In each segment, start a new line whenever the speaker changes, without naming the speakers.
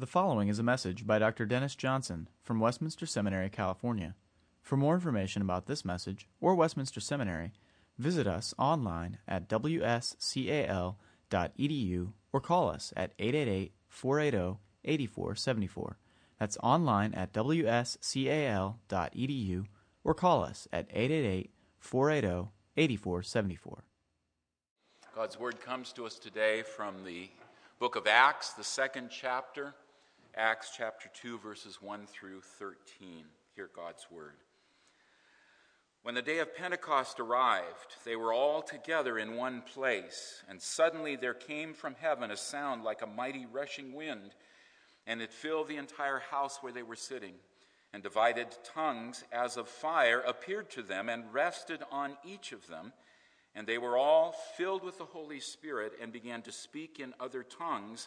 The following is a message by Dr. Dennis Johnson from Westminster Seminary, California. For more information about this message or Westminster Seminary, visit us online at wscal.edu or call us at 888 480 8474. That's online at wscal.edu or call us at 888 480 8474.
God's word comes to us today from the book of Acts, the second chapter, Acts chapter 2, verses 1 through 13. Hear God's word. When the day of Pentecost arrived, they were all together in one place, and suddenly there came from heaven a sound like a mighty rushing wind, and it filled the entire house where they were sitting. And divided tongues as of fire appeared to them and rested on each of them. And they were all filled with the Holy Spirit and began to speak in other tongues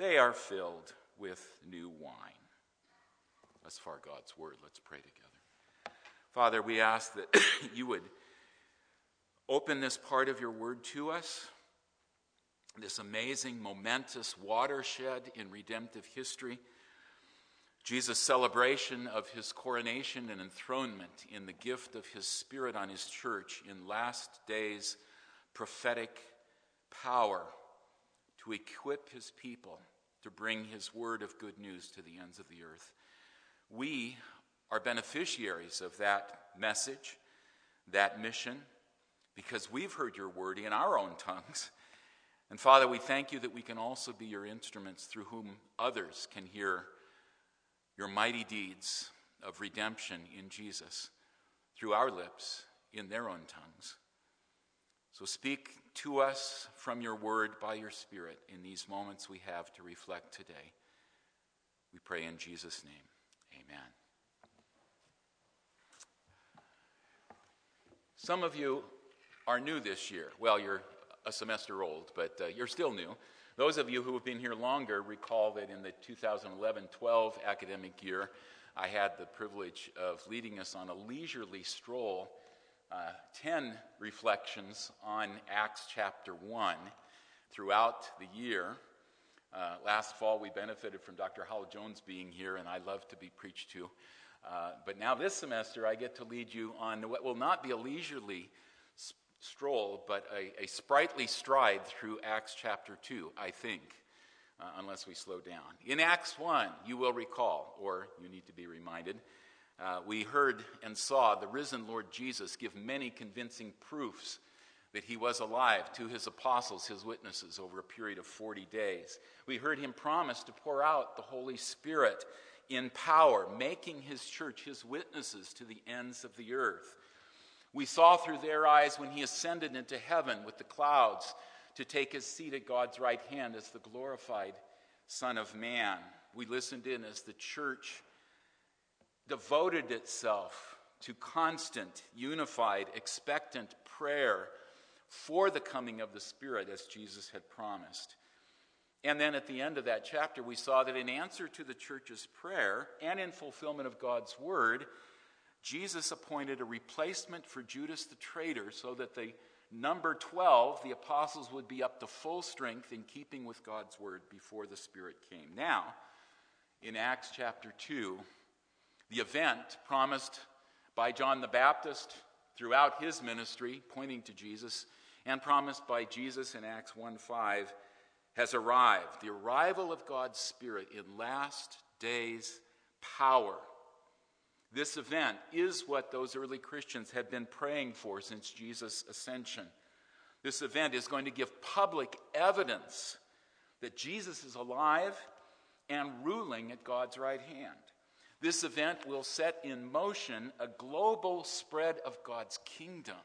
They are filled with new wine. Thus far, God's word. Let's pray together. Father, we ask that you would open this part of your word to us, this amazing, momentous watershed in redemptive history Jesus' celebration of his coronation and enthronement in the gift of his Spirit on his church in last days' prophetic power to equip his people to bring his word of good news to the ends of the earth. We are beneficiaries of that message, that mission, because we've heard your word in our own tongues. And Father, we thank you that we can also be your instruments through whom others can hear your mighty deeds of redemption in Jesus through our lips in their own tongues. So speak to us from your word by your Spirit in these moments we have to reflect today. We pray in Jesus' name. Amen. Some of you are new this year. Well, you're a semester old, but uh, you're still new. Those of you who have been here longer recall that in the 2011 12 academic year, I had the privilege of leading us on a leisurely stroll, uh, 10 reflections on Acts chapter 1 throughout the year. Uh, last fall, we benefited from Dr. Hywel Jones being here, and I love to be preached to. Uh, but now, this semester, I get to lead you on what will not be a leisurely stroll, but a, a sprightly stride through Acts chapter 2, I think, uh, unless we slow down. In Acts 1, you will recall, or you need to be reminded, uh, we heard and saw the risen Lord Jesus give many convincing proofs that he was alive to his apostles, his witnesses, over a period of 40 days. We heard him promise to pour out the Holy Spirit in power, making his church his witnesses to the ends of the earth. We saw through their eyes when he ascended into heaven with the clouds to take his seat at God's right hand as the glorified Son of Man. We listened in as the church devoted itself to constant, unified, expectant prayer for the coming of the Spirit as Jesus had promised. And then at the end of that chapter, we saw that in answer to the church's prayer and in fulfillment of God's word, Jesus appointed a replacement for Judas the traitor so that the number 12, the apostles, would be up to full strength in keeping with God's word before the Spirit came. Now, in Acts chapter 2, the event promised by John the Baptist throughout his ministry, pointing to Jesus, and promised by Jesus in Acts 1 5, has arrived. The arrival of God's Spirit in last days power. This event is what those early Christians had been praying for since Jesus' ascension. This event is going to give public evidence that Jesus is alive and ruling at God's right hand. This event will set in motion a global spread of God's kingdom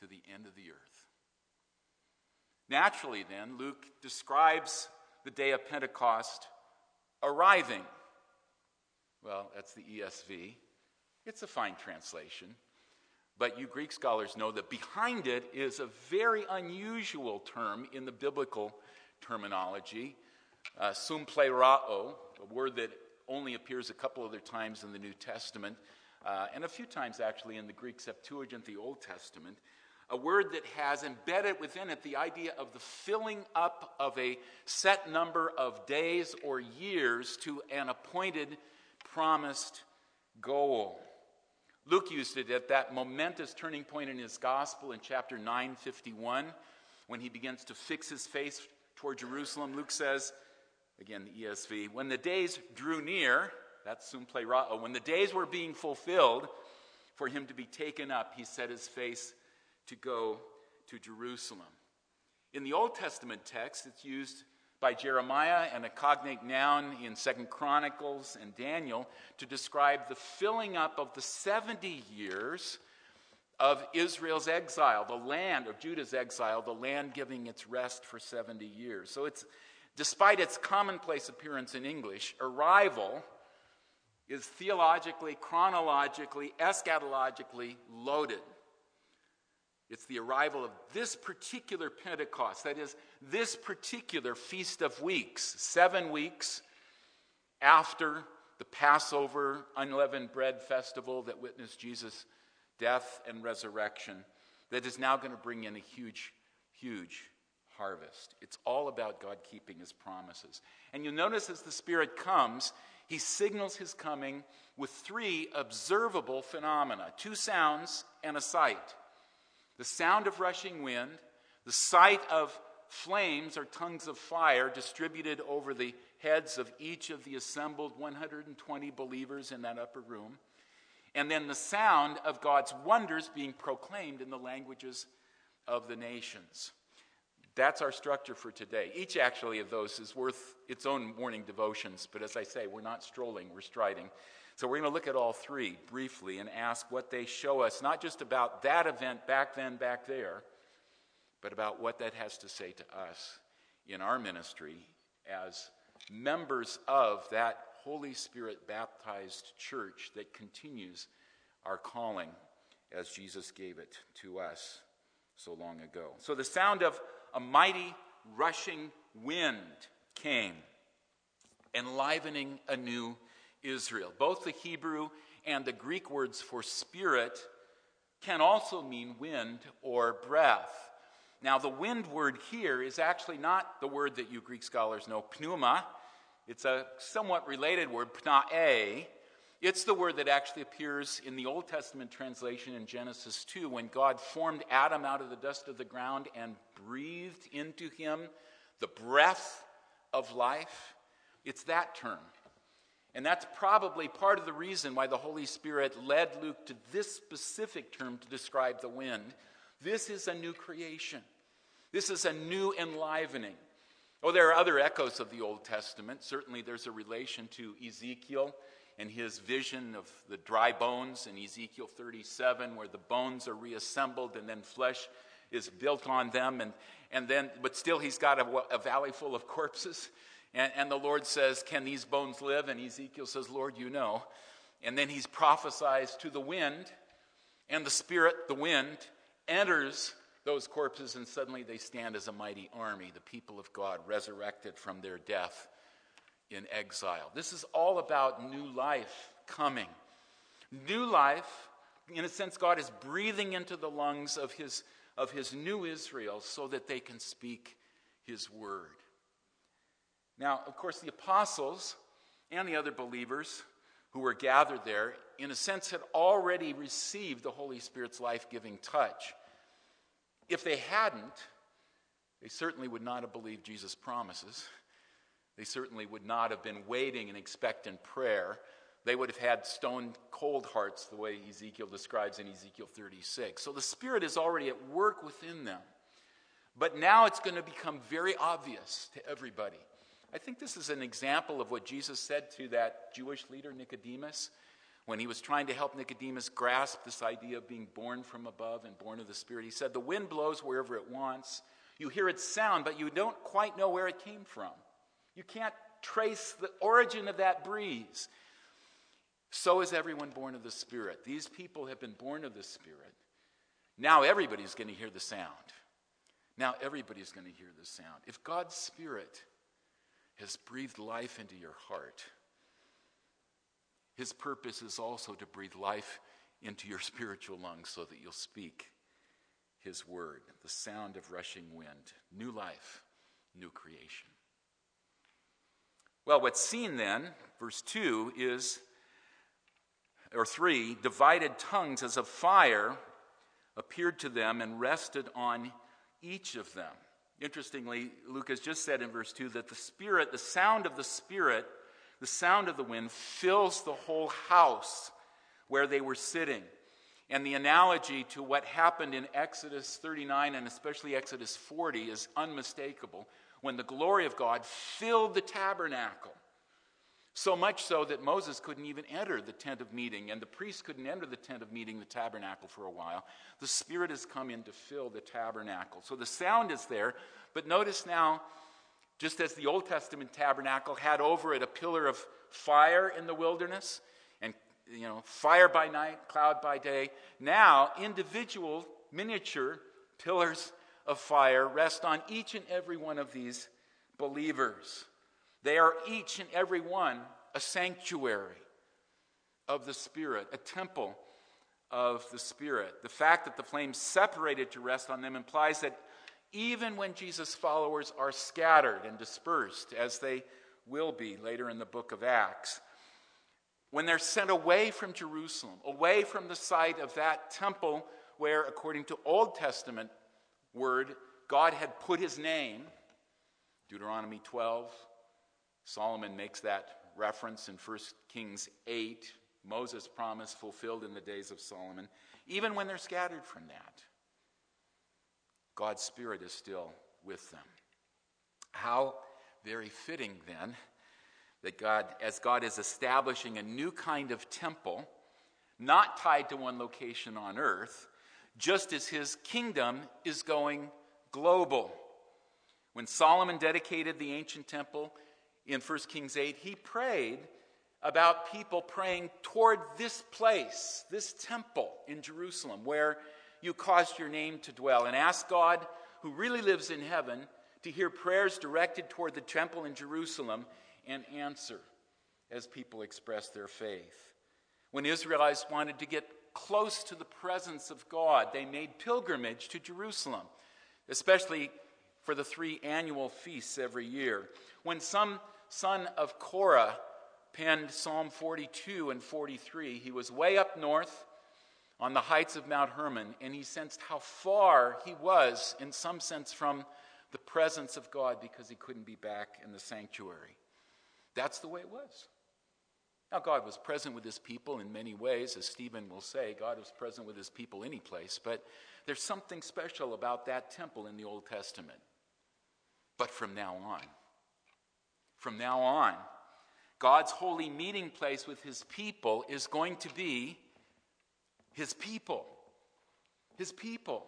to the end of the earth. Naturally, then, Luke describes the day of Pentecost arriving. Well, that's the ESV. It's a fine translation. But you Greek scholars know that behind it is a very unusual term in the biblical terminology, uh, sumplerao, a word that only appears a couple other times in the New Testament, uh, and a few times actually in the Greek Septuagint, the Old Testament. A word that has embedded within it the idea of the filling up of a set number of days or years to an appointed, promised goal. Luke used it at that momentous turning point in his gospel in chapter 951 when he begins to fix his face toward Jerusalem. Luke says, again, the ESV, when the days drew near, that's sumplerao, oh, when the days were being fulfilled for him to be taken up, he set his face to go to Jerusalem. In the Old Testament text, it's used by Jeremiah and a cognate noun in Second Chronicles and Daniel to describe the filling up of the 70 years of Israel's exile, the land of Judah's exile, the land giving its rest for 70 years. So it's despite its commonplace appearance in English, arrival is theologically, chronologically, eschatologically loaded. It's the arrival of this particular Pentecost, that is, this particular Feast of Weeks, seven weeks after the Passover unleavened bread festival that witnessed Jesus' death and resurrection, that is now going to bring in a huge, huge harvest. It's all about God keeping his promises. And you'll notice as the Spirit comes, he signals his coming with three observable phenomena two sounds and a sight the sound of rushing wind, the sight of flames or tongues of fire distributed over the heads of each of the assembled 120 believers in that upper room, and then the sound of God's wonders being proclaimed in the languages of the nations. That's our structure for today. Each actually of those is worth its own morning devotions, but as I say, we're not strolling, we're striding. So we're going to look at all three briefly and ask what they show us, not just about that event back then, back there, but about what that has to say to us in our ministry as members of that Holy Spirit baptized church that continues our calling as Jesus gave it to us so long ago. So the sound of a mighty rushing wind came, enlivening a new Israel. Both the Hebrew and the Greek words for spirit can also mean wind or breath. Now, the wind word here is actually not the word that you Greek scholars know, pneuma. It's a somewhat related word, pnoe. It's the word that actually appears in the Old Testament translation in Genesis 2 when God formed Adam out of the dust of the ground and breathed into him the breath of life. It's that term. And that's probably part of the reason why the Holy Spirit led Luke to this specific term to describe the wind. This is a new creation, this is a new enlivening. Oh, there are other echoes of the Old Testament. Certainly, there's a relation to Ezekiel and his vision of the dry bones in Ezekiel 37, where the bones are reassembled and then flesh is built on them. And, and then, but still, he's got a, a valley full of corpses. And, and the Lord says, Can these bones live? And Ezekiel says, Lord, you know. And then he's prophesies to the wind, and the Spirit, the wind, enters those corpses, and suddenly they stand as a mighty army, the people of God, resurrected from their death in exile. This is all about new life coming. New life, in a sense, God is breathing into the lungs of his, of his new Israel so that they can speak his word. Now, of course, the apostles and the other believers who were gathered there, in a sense, had already received the Holy Spirit's life giving touch. If they hadn't, They certainly would not have believed Jesus' promises. They certainly would not have been waiting in expectant prayer. They would have had stone cold hearts, the way Ezekiel describes in Ezekiel 36. So the Spirit is already at work within them. But now it's going to become very obvious to everybody. I think this is an example of what Jesus said to that Jewish leader, Nicodemus, when he was trying to help Nicodemus grasp this idea of being born from above and born of the Spirit. He said, The wind blows wherever it wants. You hear its sound, but you don't quite know where it came from. You can't trace the origin of that breeze. So is everyone born of the Spirit. These people have been born of the Spirit. Now everybody's going to hear the sound. Now everybody's going to hear the sound. If God's Spirit has breathed life into your heart, His purpose is also to breathe life into your spiritual lungs so that you'll speak His word, the sound of rushing wind, new life, new creation. Well, what's seen then, verse 2, is, or 3, divided tongues as of fire appeared to them and rested on each of them. Interestingly, Luke has just said in verse 2 that the Spirit, the sound of the Spirit, the sound of the wind fills the whole house where they were sitting. And the analogy to what happened in Exodus 39 and especially Exodus 40 is unmistakable when the glory of God filled the tabernacle. So much so that Moses couldn't even enter the tent of meeting, and the priests couldn't enter the tent of meeting, the tabernacle, for a while. The Spirit has come in to fill the tabernacle. So the sound is there, but notice now, just as the Old Testament tabernacle had over it a pillar of fire in the wilderness, and you know, fire by night, cloud by day, now individual miniature pillars of fire rest on each and every one of these believers. They are each and every one a sanctuary of the Spirit, a temple of the Spirit. The fact that the flames separated to rest on them implies that even when Jesus' followers are scattered and dispersed, as they will be later in the book of Acts, when they're sent away from Jerusalem, away from the site of that temple where, according to Old Testament word, God had put his name, Deuteronomy 12, Solomon makes that reference in 1 Kings 8, Moses' promise fulfilled in the days of Solomon. Even when they're scattered from that, God's Spirit is still with them. How very fitting then that God, as God is establishing a new kind of temple, not tied to one location on earth, just as his kingdom is going global. When Solomon dedicated the ancient temple, in 1 Kings 8, he prayed about people praying toward this place, this temple in Jerusalem, where you caused your name to dwell, and asked God, who really lives in heaven, to hear prayers directed toward the temple in Jerusalem and answer as people express their faith. When Israelites wanted to get close to the presence of God, they made pilgrimage to Jerusalem, especially for the three annual feasts every year. When some son of Korah, penned Psalm 42 and 43. He was way up north on the heights of Mount Hermon, and he sensed how far he was, in some sense, from the presence of God because he couldn't be back in the sanctuary. That's the way it was. Now, God was present with his people in many ways, as Stephen will say. God was present with his people any place, but there's something special about that temple in the Old Testament. But from now on, from now on, God's holy meeting place with his people is going to be his people. His people.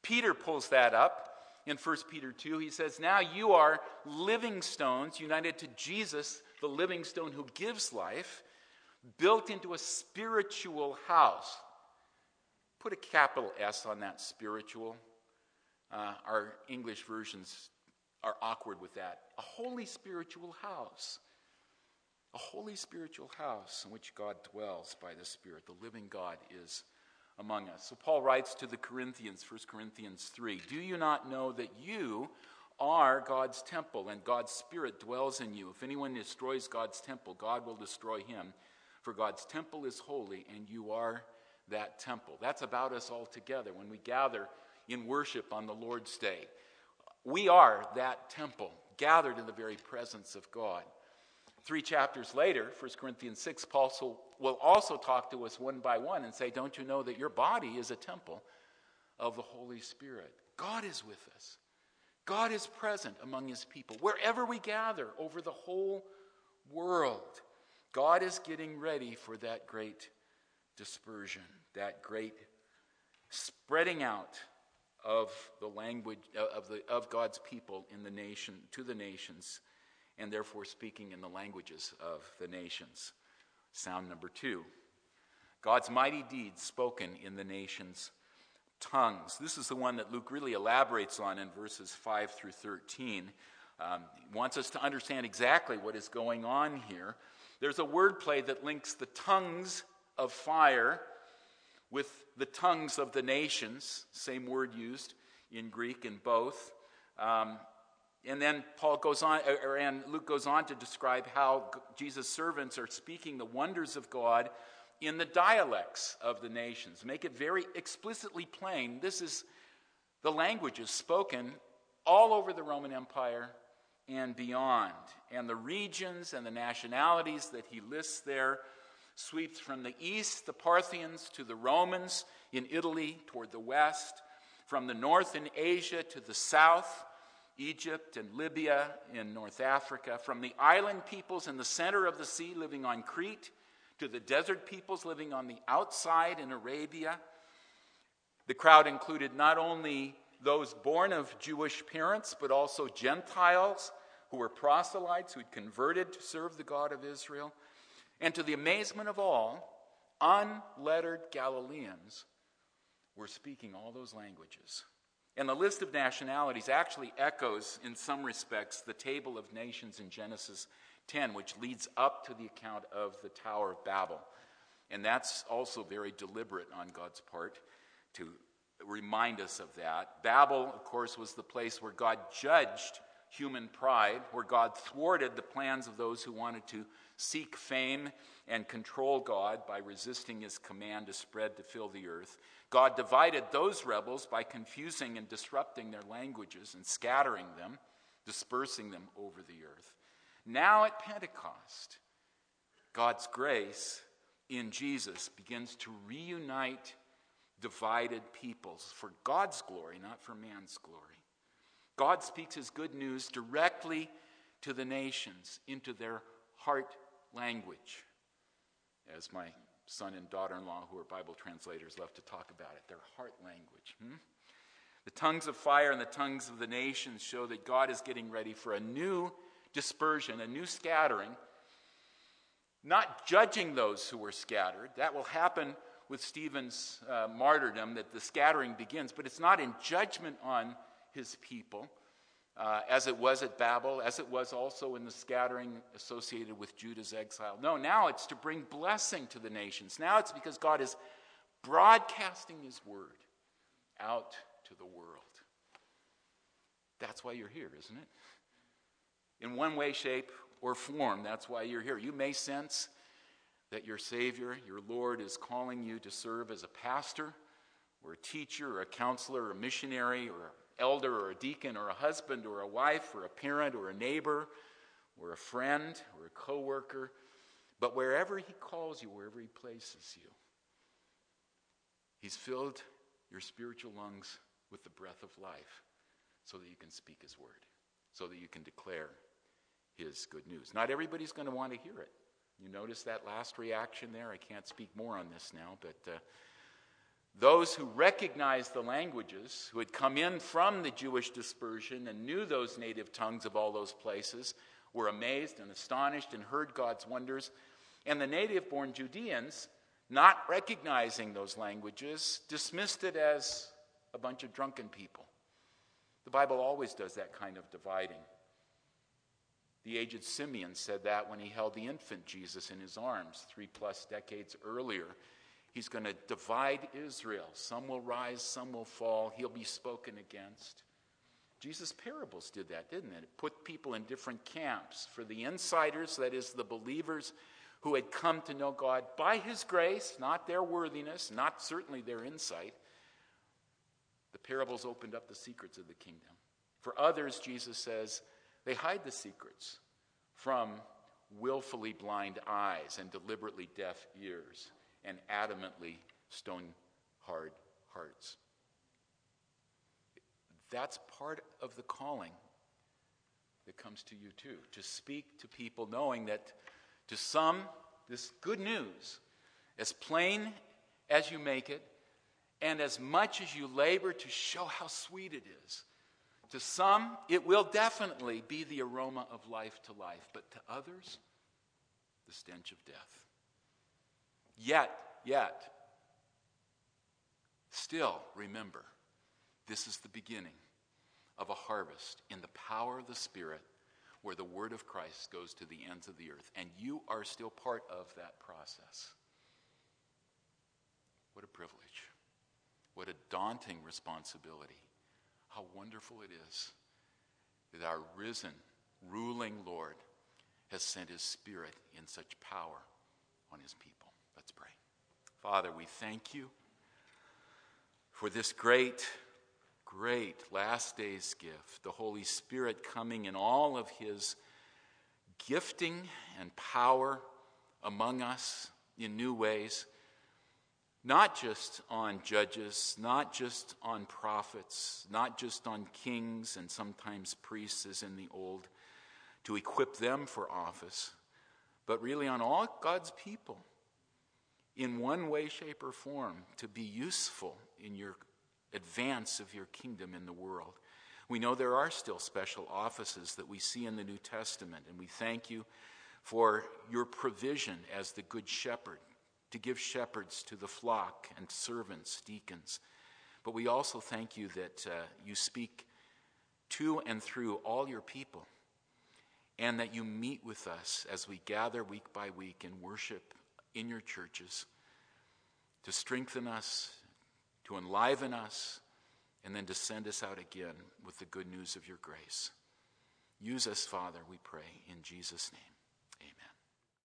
Peter pulls that up in 1 Peter 2. He says, Now you are living stones united to Jesus, the living stone who gives life, built into a spiritual house. Put a capital S on that spiritual. Uh, our English versions are awkward with that. A holy spiritual house. A holy spiritual house in which God dwells by the Spirit. The living God is among us. So Paul writes to the Corinthians, 1 Corinthians 3 Do you not know that you are God's temple and God's Spirit dwells in you? If anyone destroys God's temple, God will destroy him. For God's temple is holy and you are that temple. That's about us all together when we gather in worship on the Lord's Day we are that temple, gathered in the very presence of God. Three chapters later, 1 Corinthians 6, Paul will also talk to us one by one and say, Don't you know that your body is a temple of the Holy Spirit? God is with us. God is present among his people. Wherever we gather over the whole world, God is getting ready for that great dispersion, that great spreading out of the language uh, of, the, of God's people in the nation to the nations, and therefore speaking in the languages of the nations. Sound number two God's mighty deeds spoken in the nations' tongues. This is the one that Luke really elaborates on in verses 5 through 13. Um, he wants us to understand exactly what is going on here. There's a wordplay that links the tongues of fire with the tongues of the nations, same word used in Greek in both. Um, and then Paul goes on, or, and Luke goes on to describe how Jesus' servants are speaking the wonders of God in the dialects of the nations. Make it very explicitly plain. This is the languages spoken all over the Roman Empire and beyond. And the regions and the nationalities that he lists there sweeps from the east, the Parthians, to the Romans in Italy toward the west, from the north in Asia to the south, Egypt and Libya in North Africa, from the island peoples in the center of the sea living on Crete to the desert peoples living on the outside in Arabia. The crowd included not only those born of Jewish parents, but also Gentiles who were proselytes who had converted to serve the God of Israel. And to the amazement of all, unlettered Galileans were speaking all those languages. And the list of nationalities actually echoes, in some respects, the table of nations in Genesis 10, which leads up to the account of the Tower of Babel. And that's also very deliberate on God's part to remind us of that. Babel, of course, was the place where God judged human pride, where God thwarted the plans of those who wanted to seek fame and control God by resisting his command to spread to fill the earth. God divided those rebels by confusing and disrupting their languages and scattering them, dispersing them over the earth. Now at Pentecost, God's grace in Jesus begins to reunite divided peoples for God's glory, not for man's glory. God speaks his good news directly to the nations, into their heart language. As my son and daughter in law, who are Bible translators, love to talk about it, their heart language. Hmm? The tongues of fire and the tongues of the nations show that God is getting ready for a new dispersion, a new scattering, not judging those who were scattered. That will happen with Stephen's uh, martyrdom, that the scattering begins, but it's not in judgment on his people, uh, as it was at Babel, as it was also in the scattering associated with Judah's exile. No, now it's to bring blessing to the nations. Now it's because God is broadcasting his word out to the world. That's why you're here, isn't it? In one way, shape, or form, that's why you're here. You may sense that your Savior, your Lord, is calling you to serve as a pastor, or a teacher, or a counselor, or a missionary, or an elder or a deacon or a husband or a wife or a parent or a neighbor or a friend or a coworker, but wherever he calls you, wherever he places you, he's filled your spiritual lungs with the breath of life so that you can speak his word, so that you can declare his good news. Not everybody's going to want to hear it. You notice that last reaction there? I can't speak more on this now, but uh, those who recognized the languages, who had come in from the Jewish dispersion and knew those native tongues of all those places, were amazed and astonished and heard God's wonders. And the native born Judeans, not recognizing those languages, dismissed it as a bunch of drunken people. The Bible always does that kind of dividing. The aged Simeon said that when he held the infant Jesus in his arms three plus decades earlier He's going to divide Israel. Some will rise, some will fall. He'll be spoken against. Jesus' parables did that, didn't it? It put people in different camps. For the insiders, that is, the believers who had come to know God by His grace, not their worthiness, not certainly their insight, the parables opened up the secrets of the kingdom. For others, Jesus says, they hide the secrets from willfully blind eyes and deliberately deaf ears and adamantly stone hard hearts. That's part of the calling that comes to you too, to speak to people knowing that to some, this good news, as plain as you make it, and as much as you labor to show how sweet it is, to some, it will definitely be the aroma of life to life, but to others, the stench of death. Yet, yet, still remember, this is the beginning of a harvest in the power of the Spirit where the word of Christ goes to the ends of the earth. And you are still part of that process. What a privilege. What a daunting responsibility. How wonderful it is that our risen, ruling Lord has sent his Spirit in such power on his people. Let's pray. Father, we thank you for this great great last days gift, the Holy Spirit coming in all of his gifting and power among us in new ways, not just on judges, not just on prophets, not just on kings and sometimes priests as in the old, to equip them for office, but really on all God's people in one way, shape, or form to be useful in your advance of your kingdom in the world. We know there are still special offices that we see in the New Testament, and we thank you for your provision as the Good Shepherd to give shepherds to the flock and servants, deacons. But we also thank you that uh, you speak to and through all your people, and that you meet with us as we gather week by week and worship in your churches to strengthen us, to enliven us, and then to send us out again with the good news of your grace. Use us, Father, we pray, in Jesus' name.